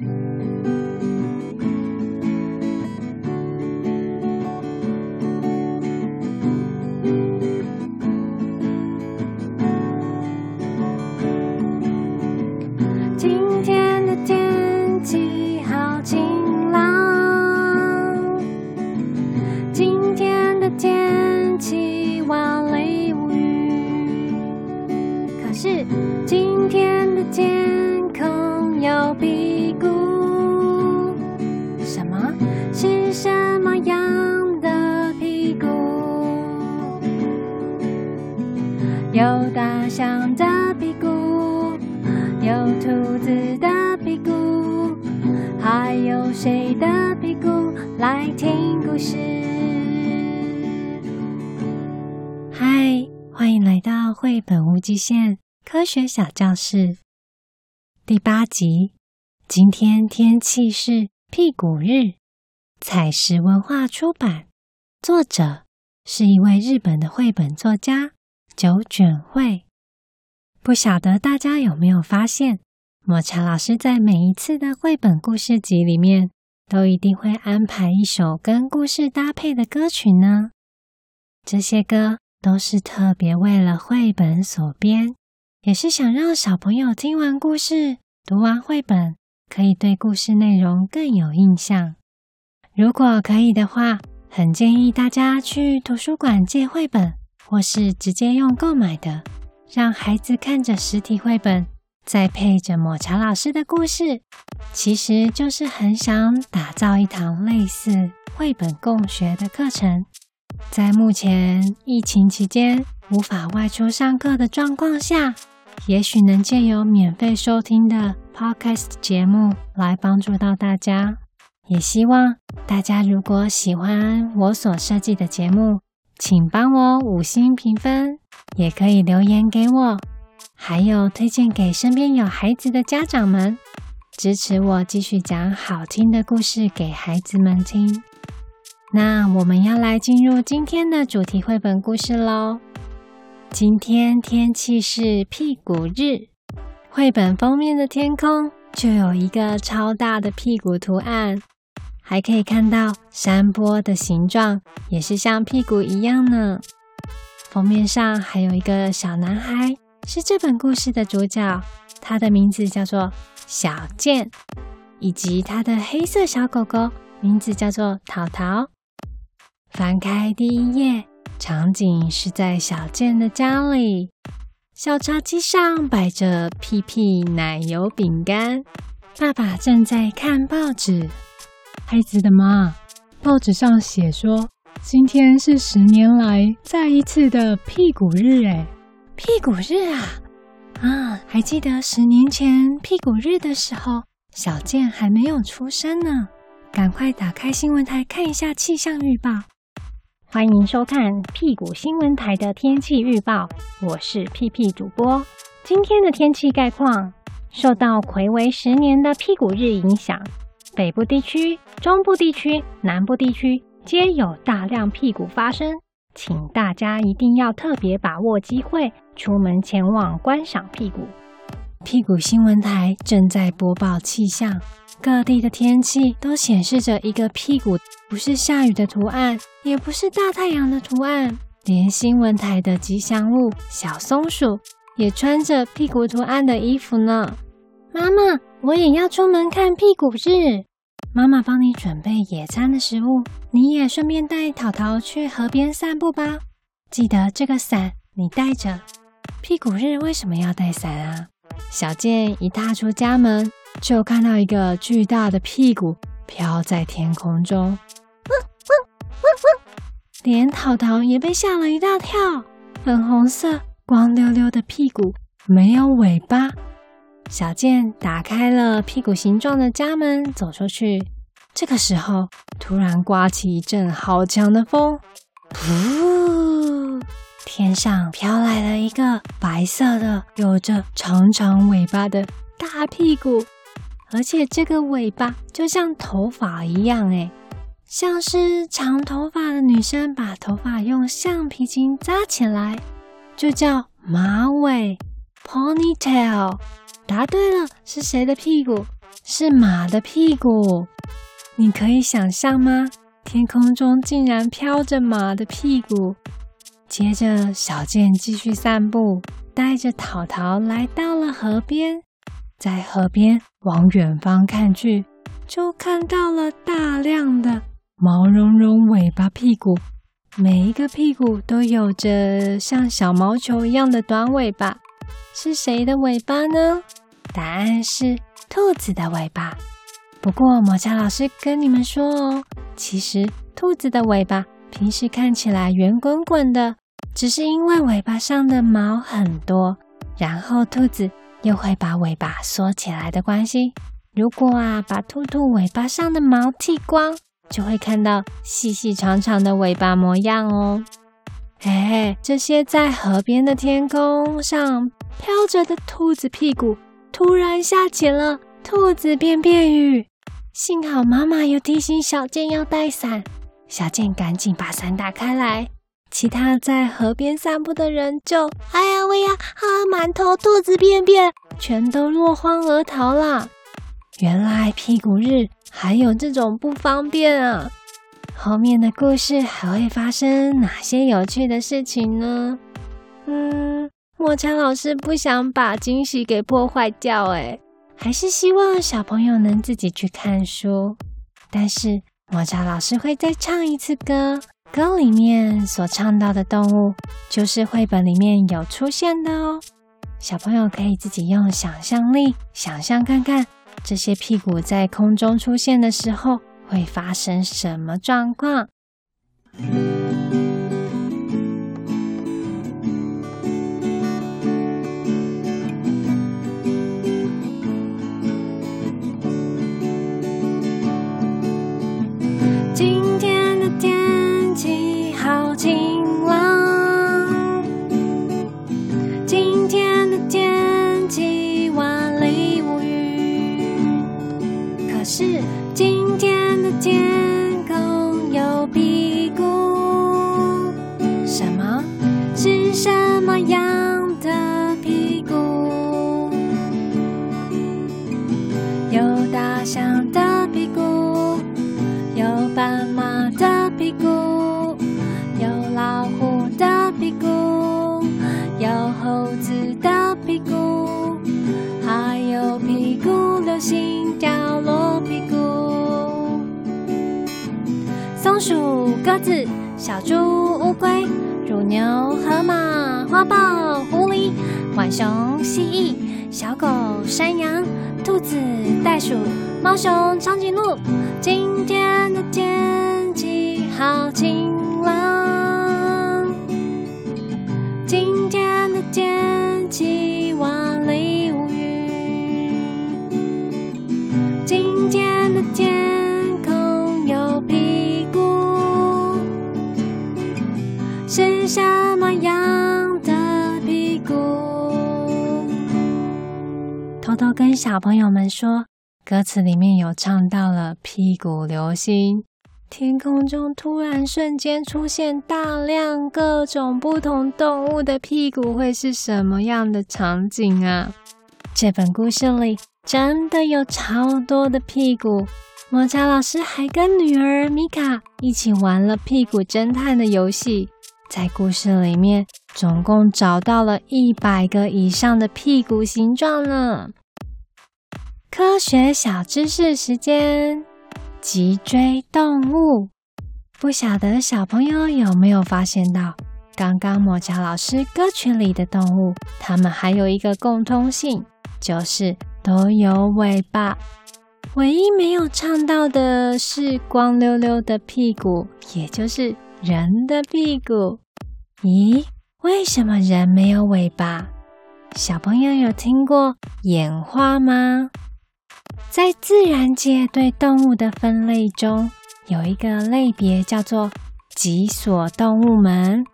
Mm-hmm. 谁的屁股来听故事？嗨，欢迎来到绘本无极限科学小教室第八集。今天天气是屁股日，采石文化出版，作者是一位日本的绘本作家九卷惠。不晓得大家有没有发现，抹茶老师在每一次的绘本故事集里面，都一定会安排一首跟故事搭配的歌曲呢？这些歌。都是特别为了绘本所编，也是想让小朋友听完故事、读完绘本，可以对故事内容更有印象。如果可以的话，很建议大家去图书馆借绘本，或是直接用购买的，让孩子看着实体绘本，再配着抹茶老师的故事，其实就是很想打造一堂类似绘本共学的课程。在目前疫情期间无法外出上课的状况下，也许能借由免费收听的 Podcast 节目来帮助到大家。也希望大家如果喜欢我所设计的节目，请帮我五星评分，也可以留言给我，还有推荐给身边有孩子的家长们，支持我继续讲好听的故事给孩子们听。那我们要来进入今天的主题绘本故事喽。今天天气是屁股日，绘本封面的天空就有一个超大的屁股图案，还可以看到山坡的形状，也是像屁股一样呢。封面上还有一个小男孩，是这本故事的主角，他的名字叫做小健，以及他的黑色小狗狗，名字叫做淘淘。翻开第一页，场景是在小健的家里。小茶几上摆着屁屁奶油饼干，爸爸正在看报纸。孩子的妈，报纸上写说，今天是十年来再一次的屁股日。哎，屁股日啊！啊，还记得十年前屁股日的时候，小健还没有出生呢。赶快打开新闻台看一下气象预报。欢迎收看屁股新闻台的天气预报，我是屁屁主播。今天的天气概况，受到睽违十年的屁股日影响，北部地区、中部地区、南部地区皆有大量屁股发生，请大家一定要特别把握机会，出门前往观赏屁股。屁股新闻台正在播报气象。各地的天气都显示着一个屁股，不是下雨的图案，也不是大太阳的图案，连新闻台的吉祥物小松鼠也穿着屁股图案的衣服呢。妈妈，我也要出门看屁股日。妈妈帮你准备野餐的食物，你也顺便带淘淘去河边散步吧。记得这个伞你带着。屁股日为什么要带伞啊？小健一踏出家门。就看到一个巨大的屁股飘在天空中，汪汪汪汪，连淘淘也被吓了一大跳。粉红色、光溜溜的屁股，没有尾巴。小健打开了屁股形状的家门，走出去。这个时候，突然刮起一阵好强的风，呜！天上飘来了一个白色的、有着长长尾巴的大屁股。而且这个尾巴就像头发一样，诶，像是长头发的女生把头发用橡皮筋扎起来，就叫马尾 （ponytail）。答对了，是谁的屁股？是马的屁股。你可以想象吗？天空中竟然飘着马的屁股。接着，小健继续散步，带着淘淘来到了河边。在河边往远方看去，就看到了大量的毛茸茸尾巴屁股，每一个屁股都有着像小毛球一样的短尾巴。是谁的尾巴呢？答案是兔子的尾巴。不过，抹茶老师跟你们说哦，其实兔子的尾巴平时看起来圆滚滚的，只是因为尾巴上的毛很多，然后兔子又会把尾巴缩起来的关系。如果啊，把兔兔尾巴上的毛剃光，就会看到细细长长的尾巴模样哦。哎，这些在河边的天空上飘着的兔子屁股，突然下起了兔子便便雨。幸好妈妈有提醒小健要带伞，小健赶紧把伞打开来。其他在河边散步的人就，哎呀喂呀，啊，满头兔子便便，全都落荒而逃了。原来屁股日还有这种不方便啊！后面的故事还会发生哪些有趣的事情呢？嗯，抹茶老师不想把惊喜给破坏掉，哎，还是希望小朋友能自己去看书。但是抹茶老师会再唱一次歌，歌里面所唱到的动物就是绘本里面有出现的哦。小朋友可以自己用想象力想象看看。这些屁股在空中出现的时候，会发生什么状况？心掉落屁股，松鼠、鸽子、小猪、乌龟、乳牛、河马、花豹、狐狸、浣熊、蜥蜴、小狗、山羊、兔子、袋鼠、猫熊、长颈鹿。今天的天气好晴朗，今天的天小朋友们说，歌词里面有唱到了屁股流星，天空中突然瞬间出现大量各种不同动物的屁股，会是什么样的场景啊？这本故事里真的有超多的屁股。抹茶老师还跟女儿米卡一起玩了屁股侦探的游戏。在故事里面，总共找到了一百个以上的屁股形状呢。科学小知识时间：脊椎动物。不晓得小朋友有没有发现到，刚刚抹茶老师歌曲里的动物，它们还有一个共通性，就是都有尾巴。唯一没有唱到的是光溜溜的屁股，也就是。人的屁股，咦？为什么人没有尾巴？小朋友有听过演化吗？在自然界对动物的分类中，有一个类别叫做脊索动物门。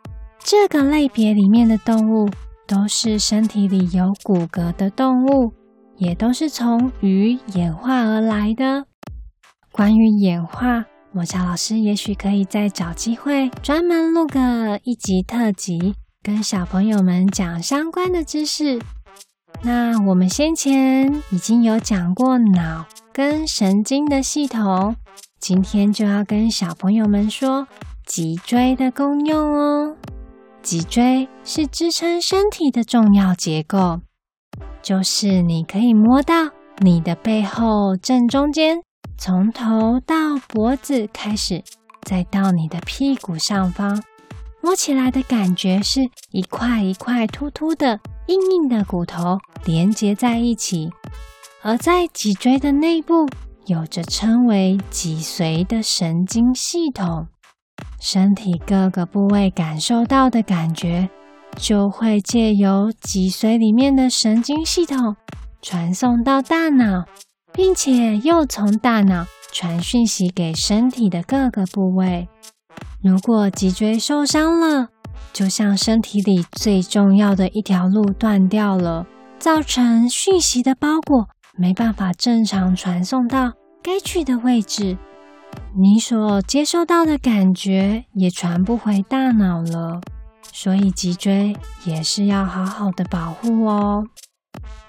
这个类别里面的动物都是身体里有骨骼的动物，也都是从鱼演化而来的。关于演化。抹茶老师也许可以再找机会专门录个一集特辑，跟小朋友们讲相关的知识。那我们先前已经有讲过脑跟神经的系统，今天就要跟小朋友们说脊椎的功用哦。脊椎是支撑身体的重要结构，就是你可以摸到你的背后正中间，从头到脖子开始，再到你的屁股上方。摸起来的感觉是一块一块凸凸的、硬硬的骨头连接在一起，而在脊椎的内部有着称为脊髓的神经系统，身体各个部位感受到的感觉，就会借由脊髓里面的神经系统传送到大脑，并且又从大脑传讯息给身体的各个部位。如果脊椎受伤了，就像身体里最重要的一条路断掉了，造成讯息的包裹没办法正常传送到该去的位置，你所接收到的感觉也传不回大脑了。所以脊椎也是要好好的保护哦。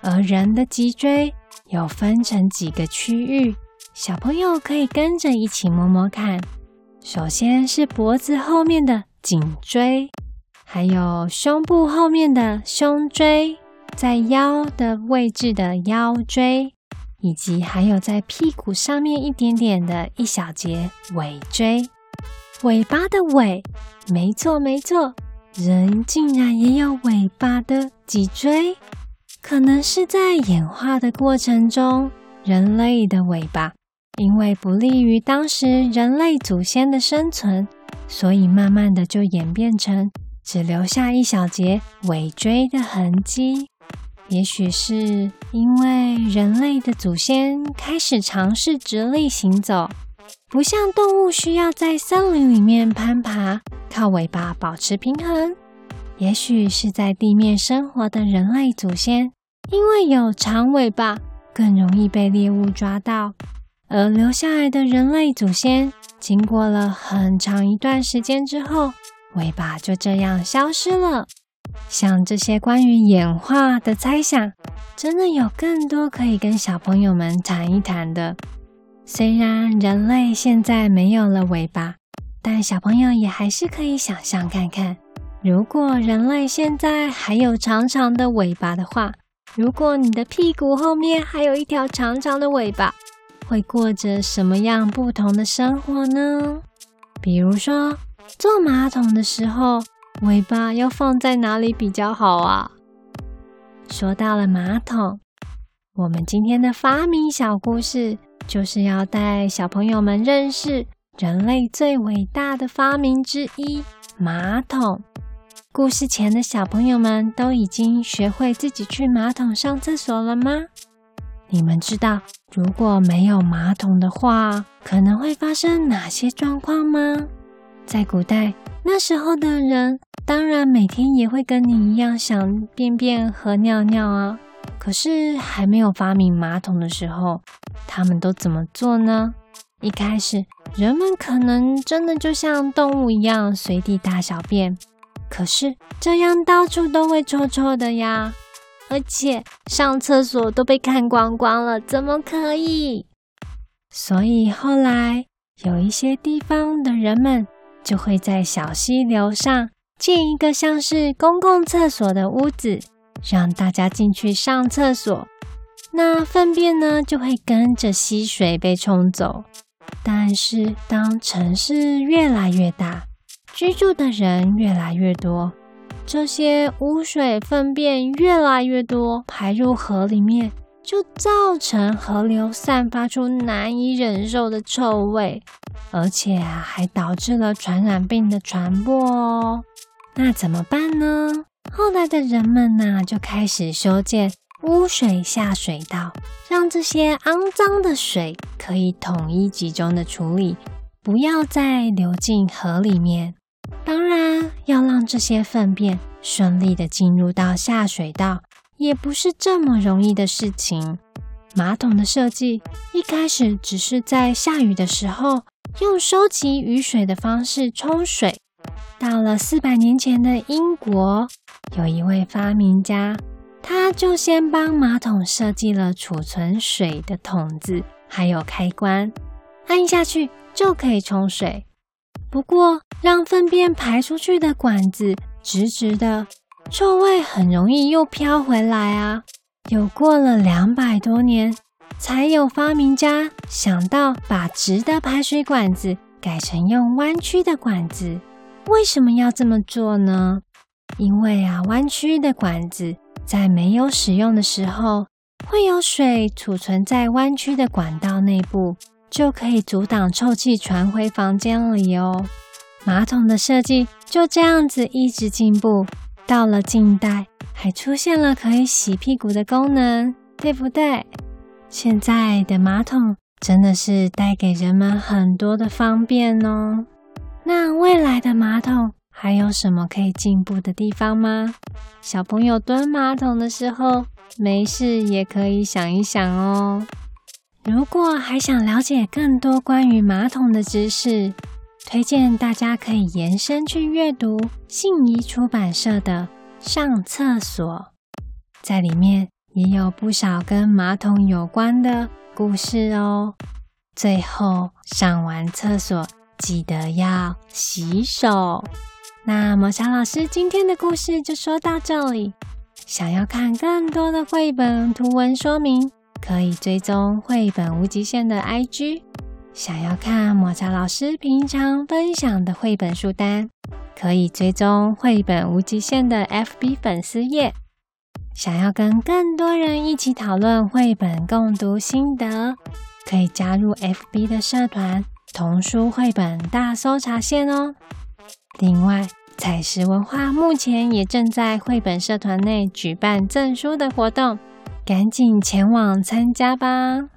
而人的脊椎有分成几个区域，小朋友可以跟着一起摸摸看。首先是脖子后面的颈椎，还有胸部后面的胸椎，在腰的位置的腰椎，以及还有在屁股上面一点点的一小节尾椎。尾巴的尾，没错没错，人竟然也有尾巴的脊椎，可能是在演化的过程中，人类的尾巴。因为不利于当时人类祖先的生存，所以慢慢的就演变成只留下一小节尾椎的痕迹。也许是因为人类的祖先开始尝试直立行走，不像动物需要在森林里面攀爬，靠尾巴保持平衡。也许是在地面生活的人类祖先，因为有长尾巴，更容易被猎物抓到。而留下来的人类祖先，经过了很长一段时间之后，尾巴就这样消失了。像这些关于演化的猜想，真的有更多可以跟小朋友们谈一谈的。虽然人类现在没有了尾巴，但小朋友也还是可以想象看看，如果人类现在还有长长的尾巴的话，如果你的屁股后面还有一条长长的尾巴。会过着什么样不同的生活呢？比如说，坐马桶的时候，尾巴要放在哪里比较好啊？说到了马桶，我们今天的发明小故事就是要带小朋友们认识人类最伟大的发明之一——马桶。故事前的小朋友们都已经学会自己去马桶上厕所了吗？你们知道，如果没有马桶的话，可能会发生哪些状况吗？在古代，那时候的人当然每天也会跟你一样想便便和尿尿啊。可是还没有发明马桶的时候，他们都怎么做呢？一开始，人们可能真的就像动物一样随地大小便，可是这样到处都会臭臭的呀。而且上厕所都被看光光了，怎么可以？所以后来有一些地方的人们就会在小溪流上建一个像是公共厕所的屋子，让大家进去上厕所。那粪便呢，就会跟着溪水被冲走。但是当城市越来越大，居住的人越来越多。这些污水粪便越来越多，排入河里面，就造成河流散发出难以忍受的臭味，而且啊，还导致了传染病的传播哦。那怎么办呢？后来的人们呢，就开始修建污水下水道，让这些肮脏的水可以统一集中的处理，不要再流进河里面。当然，要让这些粪便顺利的进入到下水道，也不是这么容易的事情。马桶的设计一开始只是在下雨的时候用收集雨水的方式冲水。到了四百年前的英国，有一位发明家，他就先帮马桶设计了储存水的桶子，还有开关，按下去就可以冲水。不过，让粪便排出去的管子直直的，臭味很容易又飘回来啊！有过了两百多年，才有发明家想到把直的排水管子改成用弯曲的管子。为什么要这么做呢？因为啊，弯曲的管子在没有使用的时候，会有水储存在弯曲的管道内部，就可以阻挡臭气传回房间里哦。马桶的设计就这样子一直进步，到了近代还出现了可以洗屁股的功能，对不对？现在的马桶真的是带给人们很多的方便哦。那未来的马桶还有什么可以进步的地方吗？小朋友蹲马桶的时候，没事也可以想一想哦。如果还想了解更多关于马桶的知识，推荐大家可以延伸去阅读信谊出版社的《上厕所》，在里面也有不少跟马桶有关的故事哦。最后，上完厕所，记得要洗手。那抹茶老师今天的故事就说到这里。想要看更多的绘本图文说明，可以追踪绘本无极限的 IG。想要看抹茶老师平常分享的绘本书单，可以追踪绘本无极限的 FB 粉丝页。想要跟更多人一起讨论绘本共读心得，可以加入 FB 的社团。童书绘本大搜查线哦！另外，彩石文化目前也正在绘本社团内举办赠书的活动，赶紧前往参加吧！